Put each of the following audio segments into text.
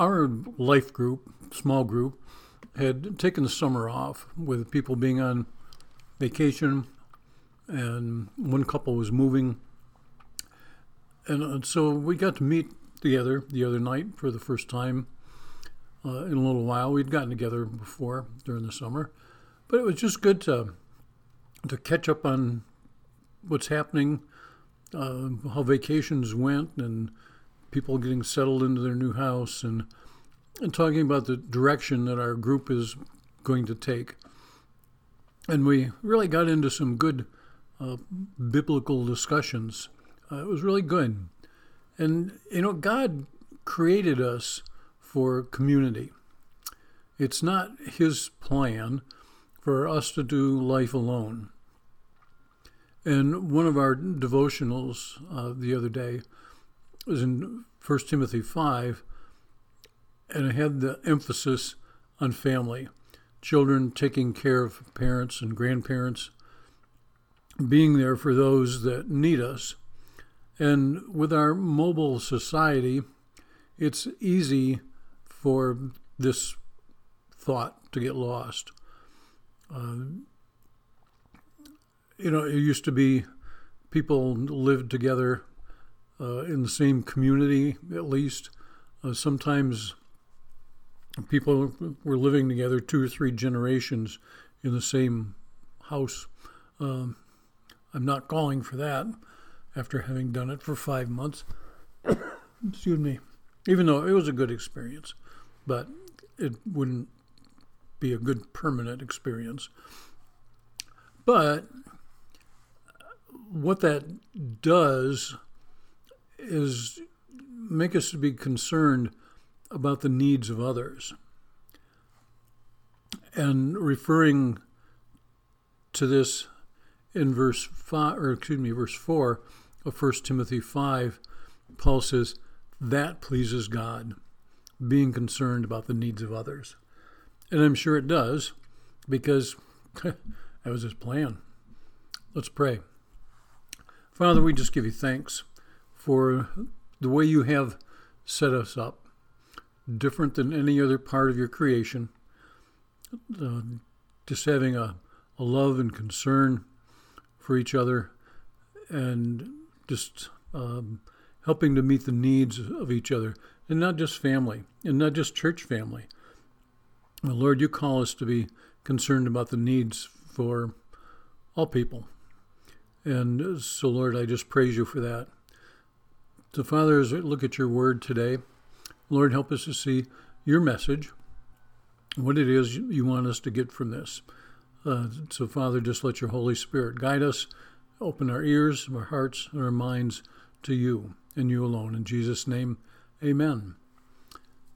our life group, small group, had taken the summer off with people being on vacation, and one couple was moving. And uh, so we got to meet together the other night for the first time uh, in a little while. We'd gotten together before during the summer, but it was just good to to catch up on what's happening, uh, how vacations went, and people getting settled into their new house, and and talking about the direction that our group is going to take. And we really got into some good uh, biblical discussions. Uh, it was really good. And, you know, God created us for community. It's not His plan for us to do life alone. And one of our devotionals uh, the other day was in 1 Timothy 5, and it had the emphasis on family children taking care of parents and grandparents, being there for those that need us. And with our mobile society, it's easy for this thought to get lost. Uh, you know, it used to be people lived together uh, in the same community, at least. Uh, sometimes people were living together two or three generations in the same house. Um, I'm not calling for that after having done it for five months. Excuse me. Even though it was a good experience, but it wouldn't be a good permanent experience. But what that does is make us to be concerned about the needs of others. And referring to this in verse five, or excuse me, verse four of 1 Timothy five, Paul says, that pleases God, being concerned about the needs of others. And I'm sure it does, because that was his plan. Let's pray. Father, we just give you thanks for the way you have set us up different than any other part of your creation. Uh, just having a, a love and concern for each other and just um, helping to meet the needs of each other and not just family and not just church family. Well, Lord, you call us to be concerned about the needs for all people. And so, Lord, I just praise you for that. So, Father, as we look at your word today, Lord, help us to see your message, what it is you want us to get from this. Uh, so, Father, just let your Holy Spirit guide us, open our ears, our hearts, and our minds to you and you alone. In Jesus' name, amen.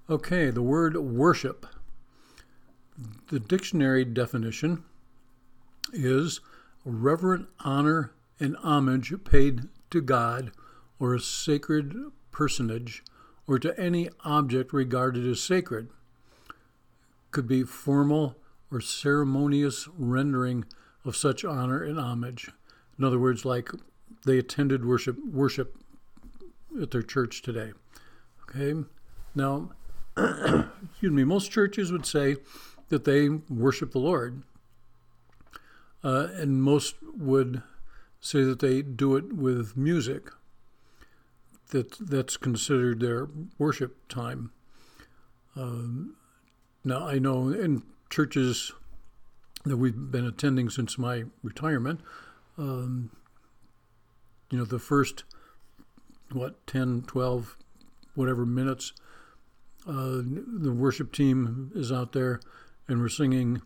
Okay, the word worship. The dictionary definition is reverent honor and homage paid to God or a sacred personage or to any object regarded as sacred. Could be formal or ceremonious rendering of such honor and homage. In other words, like they attended worship worship at their church today. Okay, now, excuse me. Most churches would say that they worship the Lord, uh, and most would say that they do it with music that that's considered their worship time. Um, now I know in churches that we've been attending since my retirement, um, you know, the first what 10, 12, whatever minutes, uh, the worship team is out there and we're singing,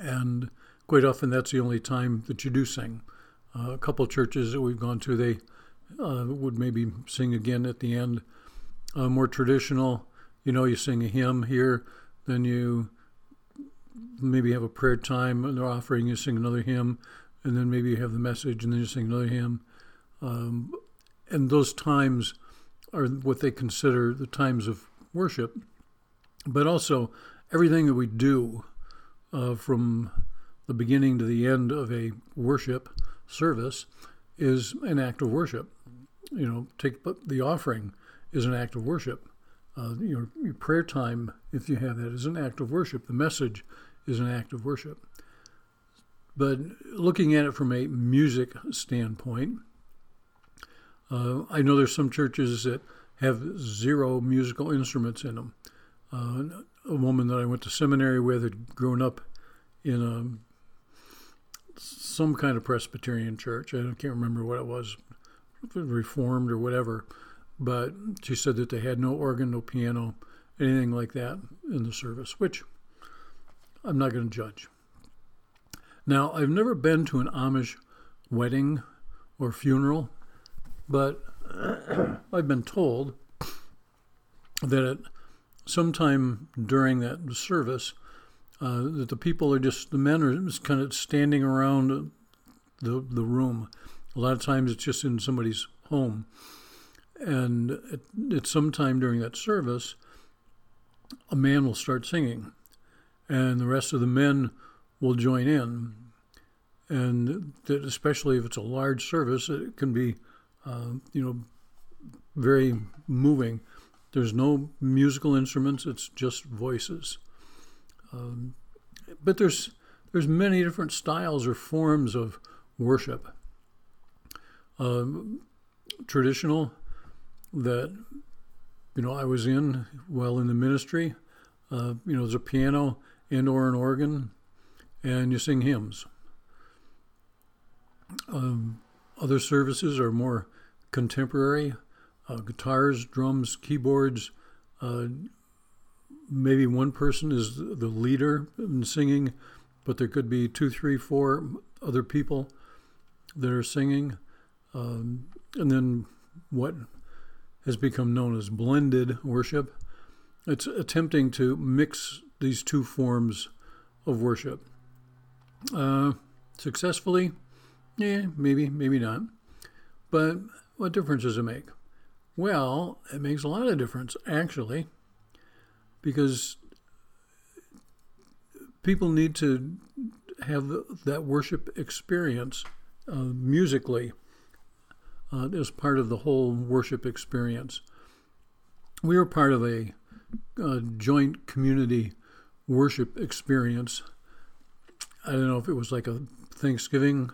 and quite often that's the only time that you do sing. Uh, a couple churches that we've gone to, they uh, would maybe sing again at the end. Uh, more traditional, you know, you sing a hymn here, then you maybe have a prayer time and they're offering you sing another hymn, and then maybe you have the message and then you sing another hymn. Um, and those times are what they consider the times of worship, but also everything that we do uh, from the beginning to the end of a worship service is an act of worship you know, take the offering is an act of worship. Uh, your, your prayer time, if you have that, is an act of worship. The message is an act of worship. But looking at it from a music standpoint, uh, I know there's some churches that have zero musical instruments in them. Uh, a woman that I went to seminary with had grown up in a, some kind of Presbyterian church. I can't remember what it was, Reformed or whatever. But she said that they had no organ, no piano, anything like that in the service, which I'm not going to judge. Now, I've never been to an Amish wedding or funeral, but I've been told that at sometime during that service, uh, that the people are just the men are just kind of standing around the the room. A lot of times it's just in somebody's home, and at, at some time during that service, a man will start singing, and the rest of the men will join in, and that especially if it's a large service, it can be, uh, you know, very moving. There's no musical instruments; it's just voices. Um, but there's there's many different styles or forms of worship. Um, traditional that you know I was in while in the ministry. Uh, you know, there's a piano and or an organ, and you sing hymns. Um, other services are more contemporary, uh, guitars, drums, keyboards. Uh, maybe one person is the leader in singing, but there could be two, three, four other people that are singing. Um, and then what has become known as blended worship. It's attempting to mix these two forms of worship. Uh, successfully, yeah, maybe, maybe not. But what difference does it make? Well, it makes a lot of difference, actually, because people need to have that worship experience uh, musically uh, as part of the whole worship experience. We were part of a, a joint community worship experience. I don't know if it was like a Thanksgiving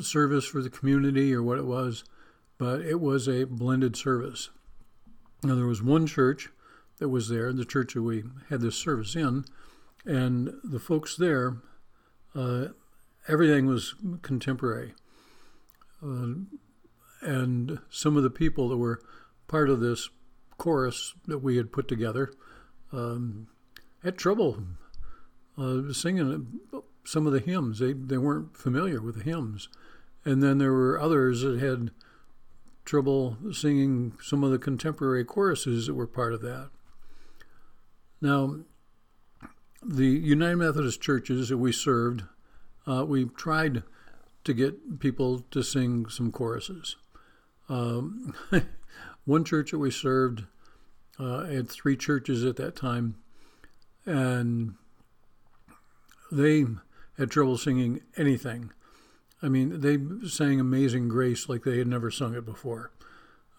service for the community or what it was, but it was a blended service. Now, there was one church that was there, the church that we had this service in, and the folks there, uh, everything was contemporary. Uh, and some of the people that were part of this chorus that we had put together um, had trouble uh, singing some of the hymns. They, they weren't familiar with the hymns. And then there were others that had trouble singing some of the contemporary choruses that were part of that. Now, the United Methodist churches that we served, uh, we tried to get people to sing some choruses. Um, one church that we served uh, had three churches at that time, and they had trouble singing anything. I mean, they sang Amazing Grace like they had never sung it before.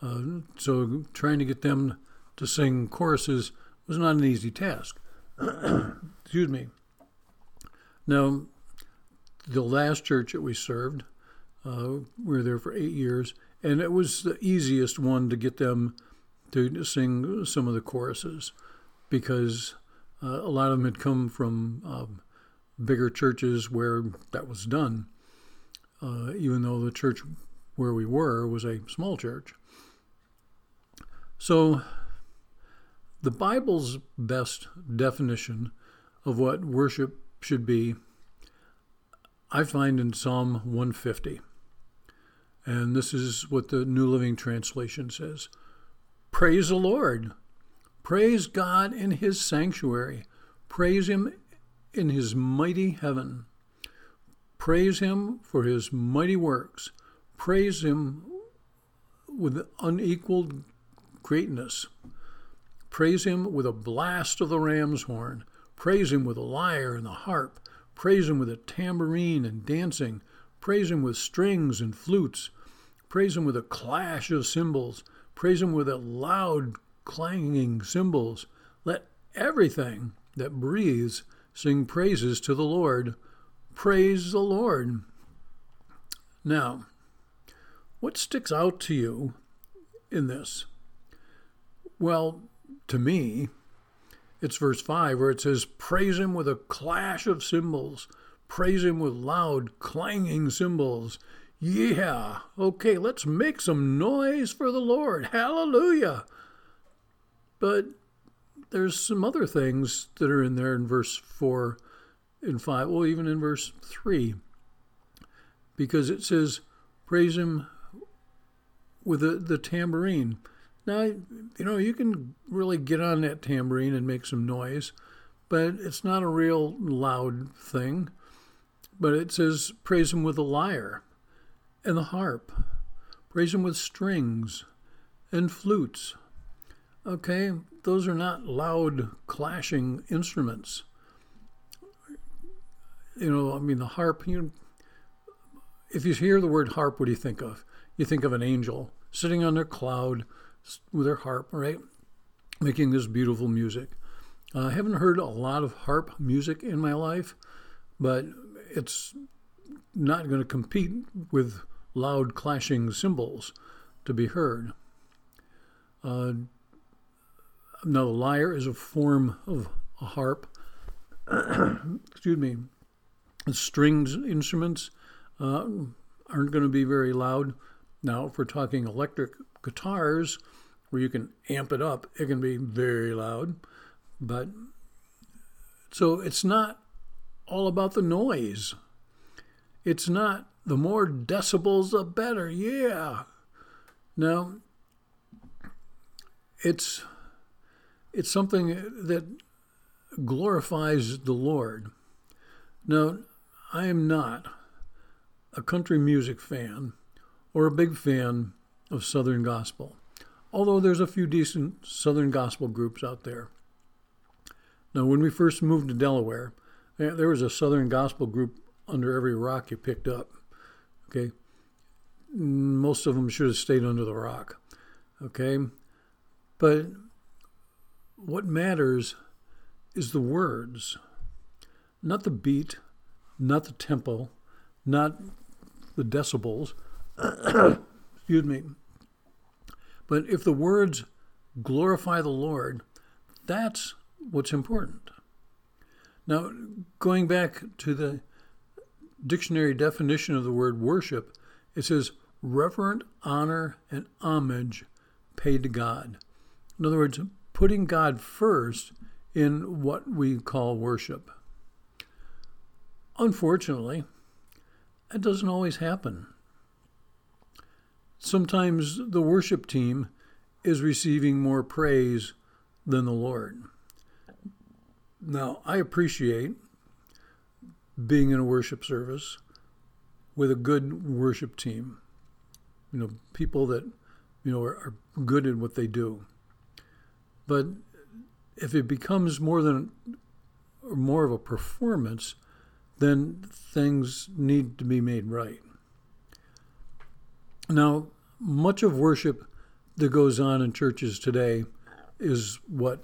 Uh, so trying to get them to sing choruses was not an easy task. Excuse me. Now, the last church that we served, uh, we were there for eight years, and it was the easiest one to get them to sing some of the choruses because uh, a lot of them had come from um, bigger churches where that was done, uh, even though the church where we were was a small church. So, the Bible's best definition of what worship should be, I find in Psalm 150. And this is what the New Living Translation says Praise the Lord. Praise God in his sanctuary. Praise him in his mighty heaven. Praise him for his mighty works. Praise him with unequaled greatness. Praise him with a blast of the ram's horn. Praise him with a lyre and the harp. Praise him with a tambourine and dancing. Praise him with strings and flutes. Praise him with a clash of cymbals. Praise him with a loud clanging cymbals. Let everything that breathes sing praises to the Lord. Praise the Lord. Now, what sticks out to you in this? Well, to me, it's verse 5 where it says, Praise him with a clash of cymbals, praise him with loud, clanging cymbals. Yeah, okay, let's make some noise for the Lord. Hallelujah. But there's some other things that are in there in verse 4 and 5, well, even in verse 3, because it says, Praise him with the, the tambourine. Now, you know, you can really get on that tambourine and make some noise, but it's not a real loud thing. But it says, praise him with a lyre and the harp, praise him with strings and flutes. Okay, those are not loud, clashing instruments. You know, I mean, the harp, you know, if you hear the word harp, what do you think of? You think of an angel sitting on their cloud with their harp, right? Making this beautiful music. Uh, I haven't heard a lot of harp music in my life, but it's not going to compete with loud clashing cymbals to be heard. Uh, now, the lyre is a form of a harp. Excuse me. Strings instruments uh, aren't going to be very loud. Now, if we're talking electric guitars, where you can amp it up, it can be very loud. But so it's not all about the noise. It's not the more decibels, the better. Yeah. Now, it's it's something that glorifies the Lord. Now, I am not a country music fan or a big fan of Southern gospel although there's a few decent Southern gospel groups out there. Now, when we first moved to Delaware, there was a Southern gospel group under every rock you picked up. Okay, most of them should have stayed under the rock. Okay, but what matters is the words, not the beat, not the tempo, not the decibels. Excuse me. But if the words glorify the Lord, that's what's important. Now, going back to the dictionary definition of the word worship, it says reverent honor and homage paid to God. In other words, putting God first in what we call worship. Unfortunately, that doesn't always happen. Sometimes the worship team is receiving more praise than the Lord. Now, I appreciate being in a worship service with a good worship team. You know, people that, you know, are, are good at what they do. But if it becomes more than or more of a performance, then things need to be made right. Now, much of worship that goes on in churches today is what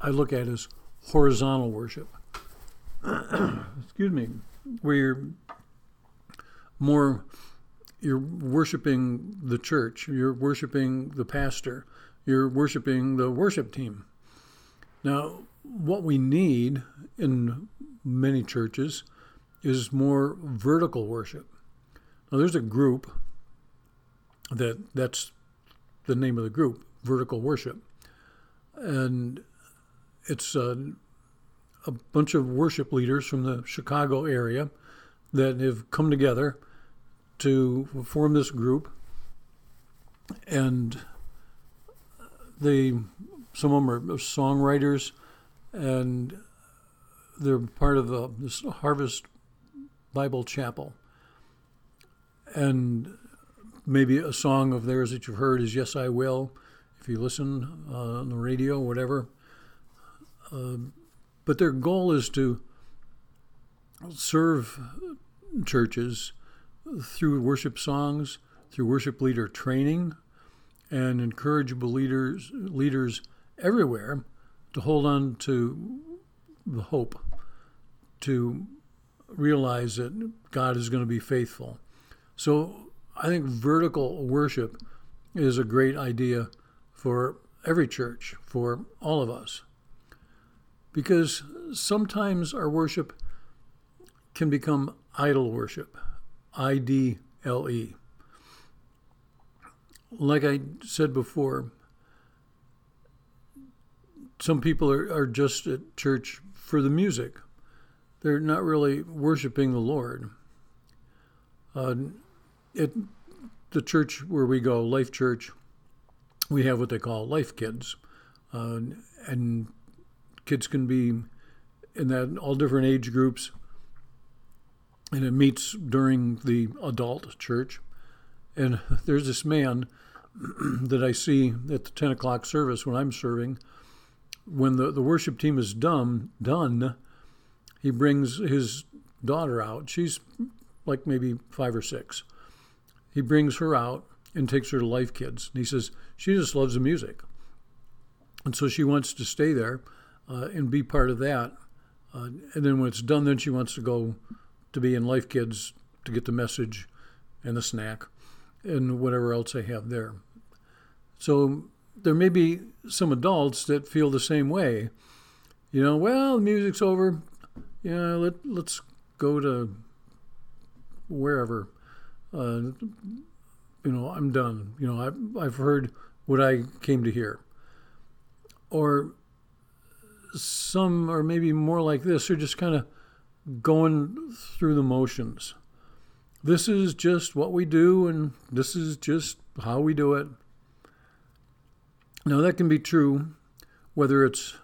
I look at as horizontal worship. Excuse me, where you're more you're worshiping the church, you're worshiping the pastor, you're worshiping the worship team. Now, what we need in many churches is more vertical worship. Now, there's a group that that's the name of the group, Vertical Worship, and it's a, a bunch of worship leaders from the Chicago area that have come together to form this group, and they some of them are songwriters, and they're part of the, this Harvest Bible Chapel, and maybe a song of theirs that you've heard is Yes, I Will, if you listen uh, on the radio, whatever. Uh, but their goal is to serve churches through worship songs, through worship leader training, and encourage leaders leaders everywhere to hold on to the hope to realize that God is going to be faithful. So I think vertical worship is a great idea for every church, for all of us. Because sometimes our worship can become idol worship, I D L E. Like I said before, some people are, are just at church for the music. They're not really worshiping the Lord. Uh, it, the church where we go, Life Church, we have what they call Life Kids. Uh, and kids can be in that all different age groups. And it meets during the adult church. And there's this man that I see at the 10 o'clock service when I'm serving when the, the worship team is done, done, he brings his daughter out. She's like maybe five or six. He brings her out and takes her to Life Kids. And he says she just loves the music. And so she wants to stay there uh, and be part of that. Uh, and then when it's done, then she wants to go to be in Life Kids to get the message and the snack and whatever else they have there. So there may be some adults that feel the same way. You know, well, the music's over. Yeah, let let's go to wherever. Uh, you know, I'm done. You know, I've I've heard what I came to hear. Or some, are maybe more like this, are just kind of going through the motions. This is just what we do, and this is just how we do it. Now, that can be true whether it's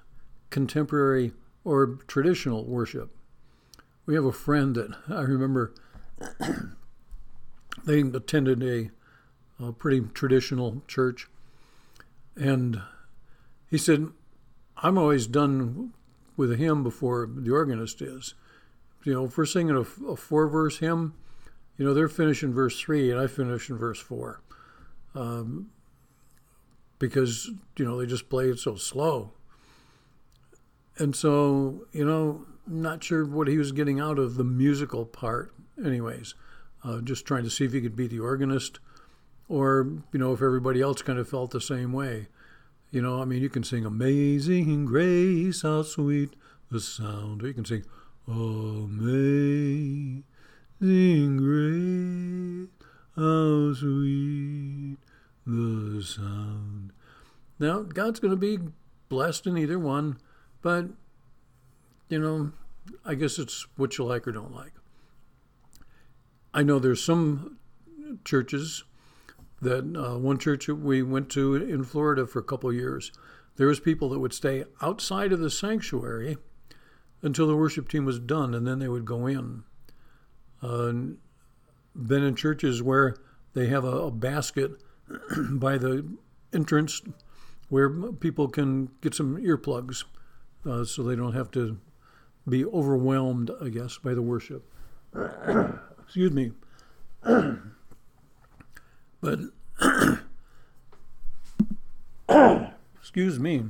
contemporary or traditional worship. We have a friend that I remember they attended a, a, pretty traditional church, and he said, I'm always done with a hymn before the organist is. You know, if we're singing a, a four verse hymn, you know, they're finishing verse three and I finish in verse four. Um, because you know they just play it so slow. And so you know, not sure what he was getting out of the musical part. Anyways, uh, just trying to see if he could beat the organist, or you know, if everybody else kind of felt the same way. You know, I mean, you can sing "Amazing Grace, how sweet the sound," or you can sing "Amazing Grace, how sweet." the sound. Now, God's going to be blessed in either one, but, you know, I guess it's what you like or don't like. I know there's some churches that uh, one church we went to in Florida for a couple of years, there was people that would stay outside of the sanctuary until the worship team was done, and then they would go in. Uh, been in churches where they have a, a basket by the entrance where people can get some earplugs uh, so they don't have to be overwhelmed, I guess, by the worship. Excuse me. but, excuse me.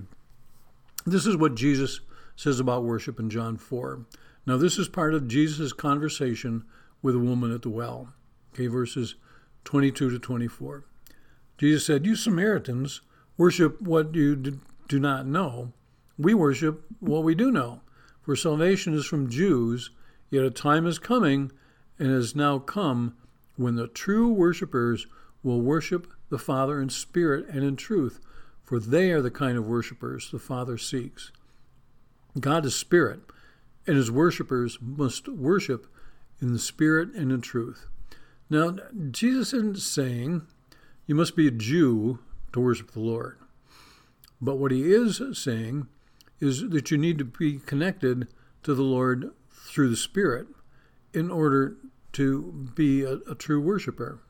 This is what Jesus says about worship in John 4. Now, this is part of Jesus' conversation with a woman at the well. Okay, verses 22 to 24. Jesus said, You Samaritans worship what you do not know. We worship what we do know. For salvation is from Jews, yet a time is coming and has now come when the true worshippers will worship the Father in spirit and in truth, for they are the kind of worshippers the Father seeks. God is spirit, and his worshippers must worship in the spirit and in truth. Now, Jesus isn't saying you must be a Jew to worship the Lord. But what he is saying is that you need to be connected to the Lord through the Spirit in order to be a, a true worshiper.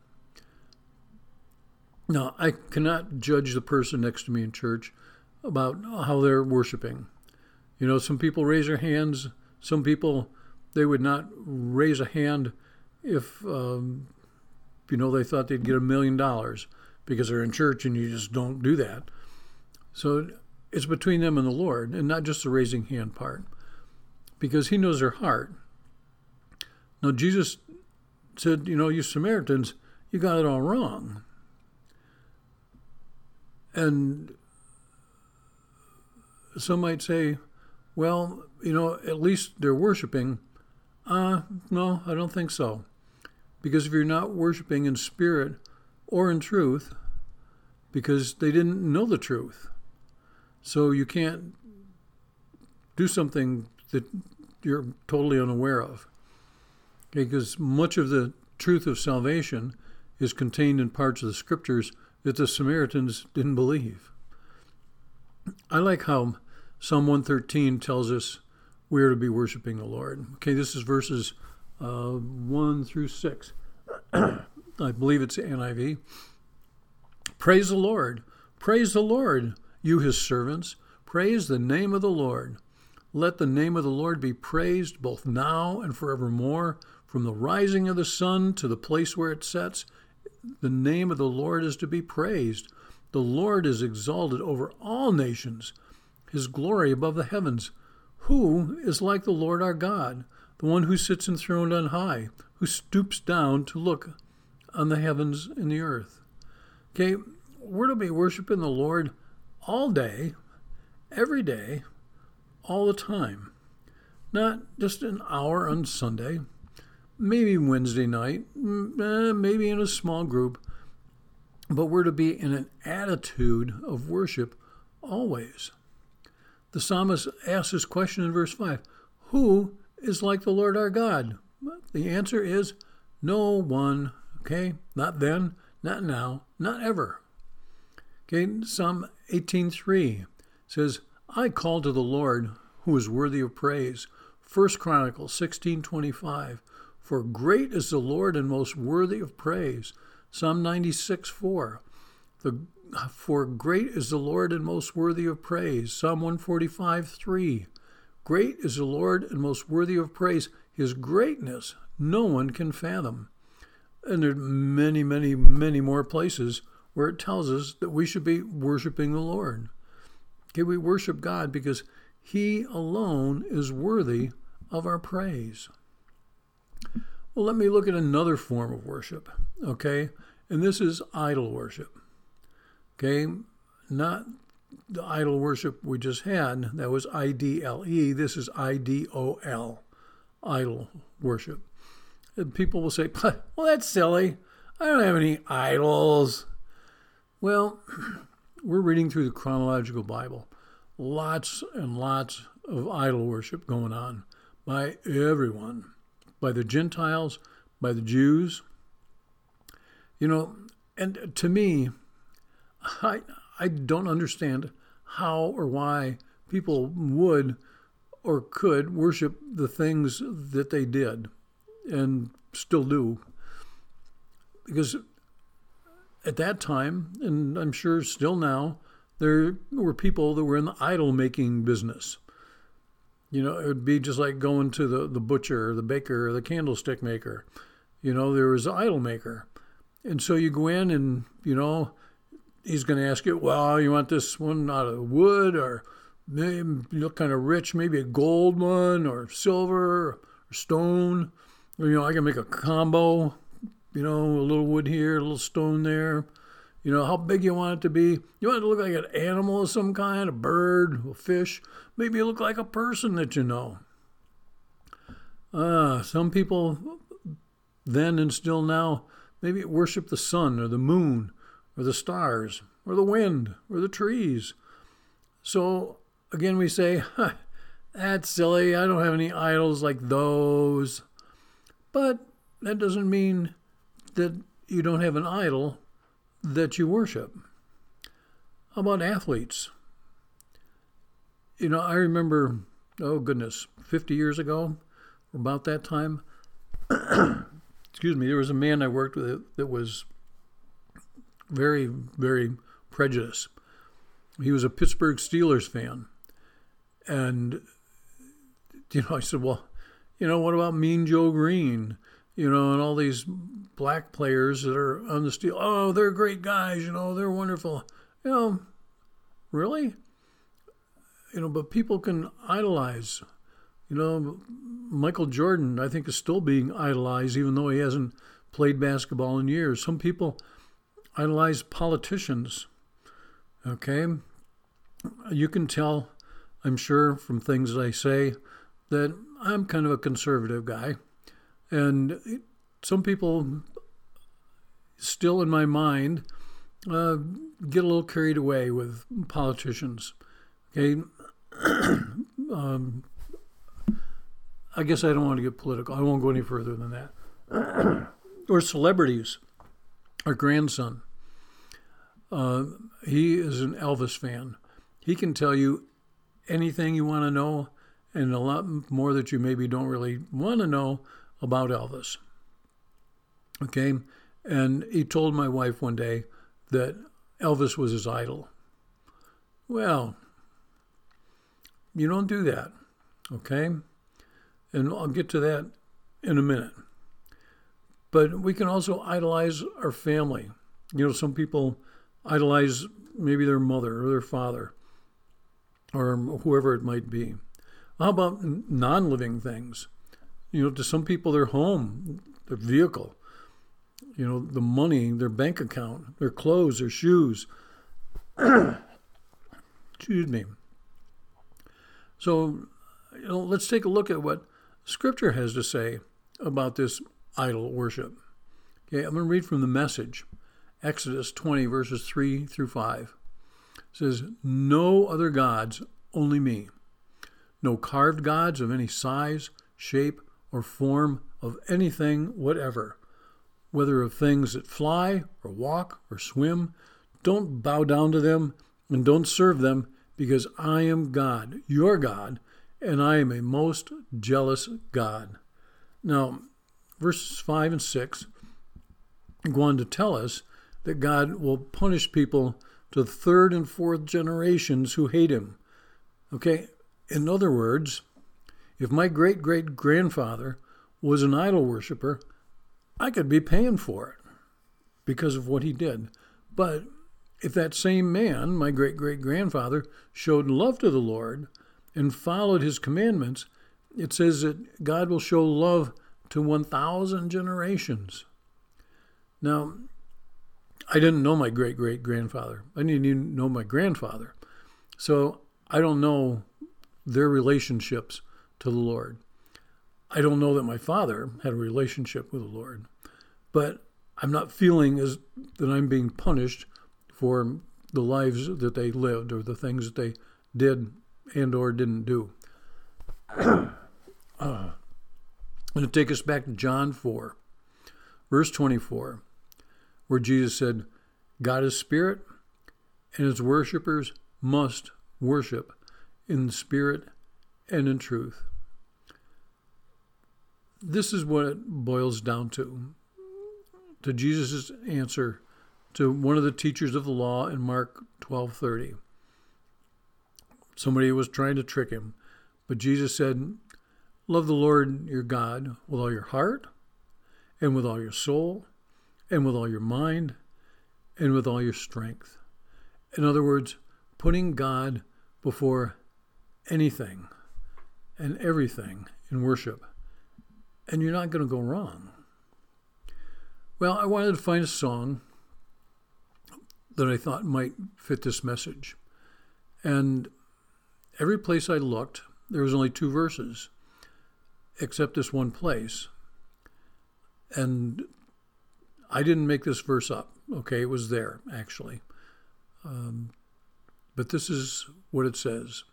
Now, I cannot judge the person next to me in church about how they're worshiping. You know, some people raise their hands, some people, they would not raise a hand if um, you know, they thought they'd get a million dollars because they're in church and you just don't do that. So it's between them and the Lord, and not just the raising hand part, because He knows their heart. Now, Jesus said, You know, you Samaritans, you got it all wrong. And some might say, well, you know, at least they're worshiping. Uh, no, I don't think so. Because if you're not worshiping in spirit or in truth, because they didn't know the truth. So you can't do something that you're totally unaware of. Okay, because much of the truth of salvation is contained in parts of the scriptures that the Samaritans didn't believe. I like how Psalm 113 tells us we are to be worshiping the Lord. Okay, this is verses uh, 1 through 6. I believe it's NIV. Praise the Lord. Praise the Lord, you his servants. Praise the name of the Lord. Let the name of the Lord be praised both now and forevermore, from the rising of the sun to the place where it sets. The name of the Lord is to be praised. The Lord is exalted over all nations his glory above the heavens. Who is like the Lord our God, the one who sits enthroned on high, who stoops down to look on the heavens and the earth? Okay, we're to be worshiping the Lord all day, every day, all the time. Not just an hour on Sunday, maybe Wednesday night, eh, maybe in a small group, but we're to be in an attitude of worship always. The psalmist asks this question in verse 5 Who is like the Lord our God? The answer is no one. Okay? Not then, not now, not ever. Okay, Psalm 18:3 says, I call to the Lord who is worthy of praise. First Chronicles 16:25 For great is the Lord and most worthy of praise. Psalm 96:4 The for great is the Lord and most worthy of praise. Psalm 145, 3. Great is the Lord and most worthy of praise. His greatness no one can fathom. And there are many, many, many more places where it tells us that we should be worshiping the Lord. Okay, we worship God because He alone is worthy of our praise. Well, let me look at another form of worship, okay? And this is idol worship. Okay, not the idol worship we just had. That was I D L E. This is I D O L, idol worship. And people will say, well, that's silly. I don't have any idols. Well, we're reading through the chronological Bible. Lots and lots of idol worship going on by everyone, by the Gentiles, by the Jews. You know, and to me, I, I don't understand how or why people would or could worship the things that they did and still do. Because at that time, and I'm sure still now, there were people that were in the idol making business. You know, it would be just like going to the, the butcher or the baker or the candlestick maker. You know, there was idol maker. And so you go in and, you know, he's going to ask you, well, you want this one out of wood or maybe you look kind of rich, maybe a gold one or silver or stone. Or, you know, I can make a combo, you know, a little wood here, a little stone there. You know, how big you want it to be. You want it to look like an animal of some kind, a bird, a fish. Maybe you look like a person that you know. Uh, some people then and still now maybe worship the sun or the moon or the stars, or the wind, or the trees. So again, we say, that's silly. I don't have any idols like those. But that doesn't mean that you don't have an idol that you worship. How about athletes? You know, I remember, oh goodness, 50 years ago, about that time, excuse me, there was a man I worked with that was very, very prejudiced. He was a Pittsburgh Steelers fan. And, you know, I said, well, you know, what about Mean Joe Greene? You know, and all these black players that are on the steel. Oh, they're great guys, you know, they're wonderful. You know, really? You know, but people can idolize. You know, Michael Jordan, I think, is still being idolized, even though he hasn't played basketball in years. Some people idolize politicians. Okay? You can tell, I'm sure, from things I say, that I'm kind of a conservative guy. And some people still in my mind uh, get a little carried away with politicians. Okay. um, I guess I don't want to get political. I won't go any further than that. or celebrities. Our grandson, uh, he is an Elvis fan. He can tell you anything you want to know and a lot more that you maybe don't really want to know about Elvis. Okay? And he told my wife one day that Elvis was his idol. Well, you don't do that. Okay? And I'll get to that in a minute. But we can also idolize our family. You know, some people idolize maybe their mother or their father or whoever it might be. How about non living things? You know, to some people, their home, their vehicle, you know, the money, their bank account, their clothes, their shoes. Excuse me. So, you know, let's take a look at what Scripture has to say about this idol worship. Okay, I'm going to read from the message, Exodus 20, verses 3 through 5. It says, No other gods, only me. No carved gods of any size, shape, or form of anything whatever, whether of things that fly, or walk, or swim. Don't bow down to them and don't serve them, because I am God, your God, and I am a most jealous God. Now, verses 5 and 6 go on to tell us that God will punish people to the third and fourth generations who hate him. Okay, in other words, if my great great grandfather was an idol worshiper, I could be paying for it because of what he did. But if that same man, my great great grandfather, showed love to the Lord and followed his commandments, it says that God will show love to 1,000 generations. Now, I didn't know my great great grandfather. I didn't even know my grandfather. So I don't know their relationships to the Lord. I don't know that my father had a relationship with the Lord, but I'm not feeling as that I'm being punished for the lives that they lived or the things that they did and or didn't do. uh, I'm going to take us back to John 4, verse 24, where Jesus said, God is spirit, and his worshippers must worship in spirit and in truth. This is what it boils down to. To Jesus' answer to one of the teachers of the law in Mark 12:30. Somebody was trying to trick him, but Jesus said, "Love the Lord your God with all your heart, and with all your soul, and with all your mind, and with all your strength." In other words, putting God before anything and everything in worship, and you're not going to go wrong. Well, I wanted to find a song that I thought might fit this message. And every place I looked, there was only two verses, except this one place. And I didn't make this verse up. Okay, it was there, actually. Um, but this is what it says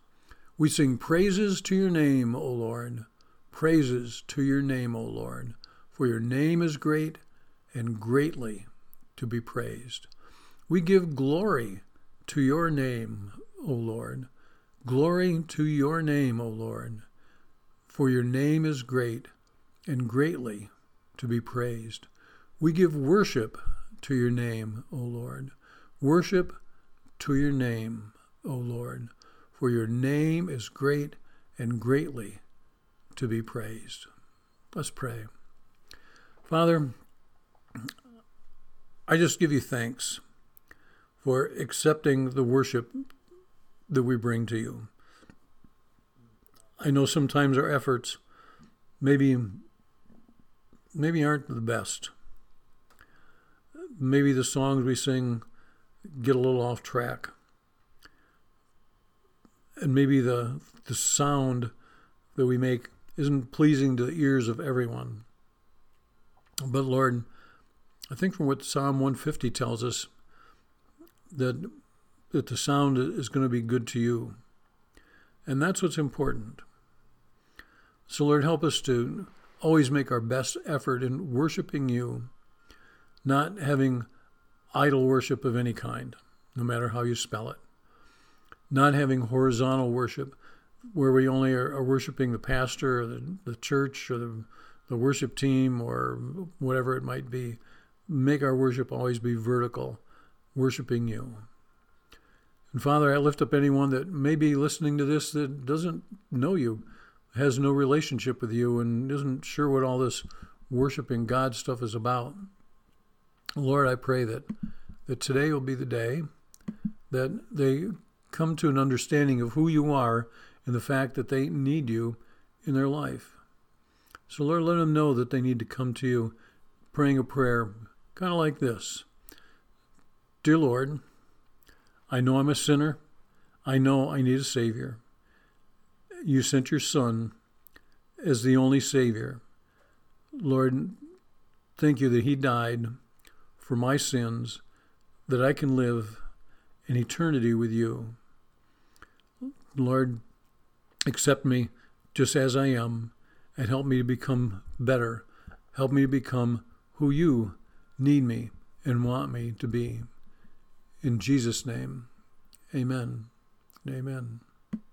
we sing praises to your name, O Lord. Praises to your name, O Lord. For your name is great and greatly to be praised. We give glory to your name, O Lord. Glory to your name, O Lord. For your name is great and greatly to be praised. We give worship to your name, O Lord. Worship to your name, O Lord for your name is great and greatly to be praised. Let's pray. Father, I just give you thanks for accepting the worship that we bring to you. I know sometimes our efforts maybe maybe aren't the best. Maybe the songs we sing get a little off track. And maybe the the sound that we make isn't pleasing to the ears of everyone. But Lord, I think from what Psalm 150 tells us, that that the sound is going to be good to you. And that's what's important. So Lord, help us to always make our best effort in worshiping you, not having idol worship of any kind, no matter how you spell it. Not having horizontal worship where we only are, are worshiping the pastor or the, the church or the, the worship team or whatever it might be. Make our worship always be vertical, worshiping you. And Father, I lift up anyone that may be listening to this that doesn't know you, has no relationship with you, and isn't sure what all this worshiping God stuff is about. Lord, I pray that, that today will be the day that they come to an understanding of who you are and the fact that they need you in their life. So, Lord, let them know that they need to come to you praying a prayer kind of like this Dear Lord, I know I'm a sinner. I know I need a Savior. You sent your Son as the only Savior. Lord, thank you that He died for my sins, that I can live in eternity with you. Lord, accept me just as I am and help me to become better. Help me to become who you need me and want me to be. In Jesus' name, amen. Amen.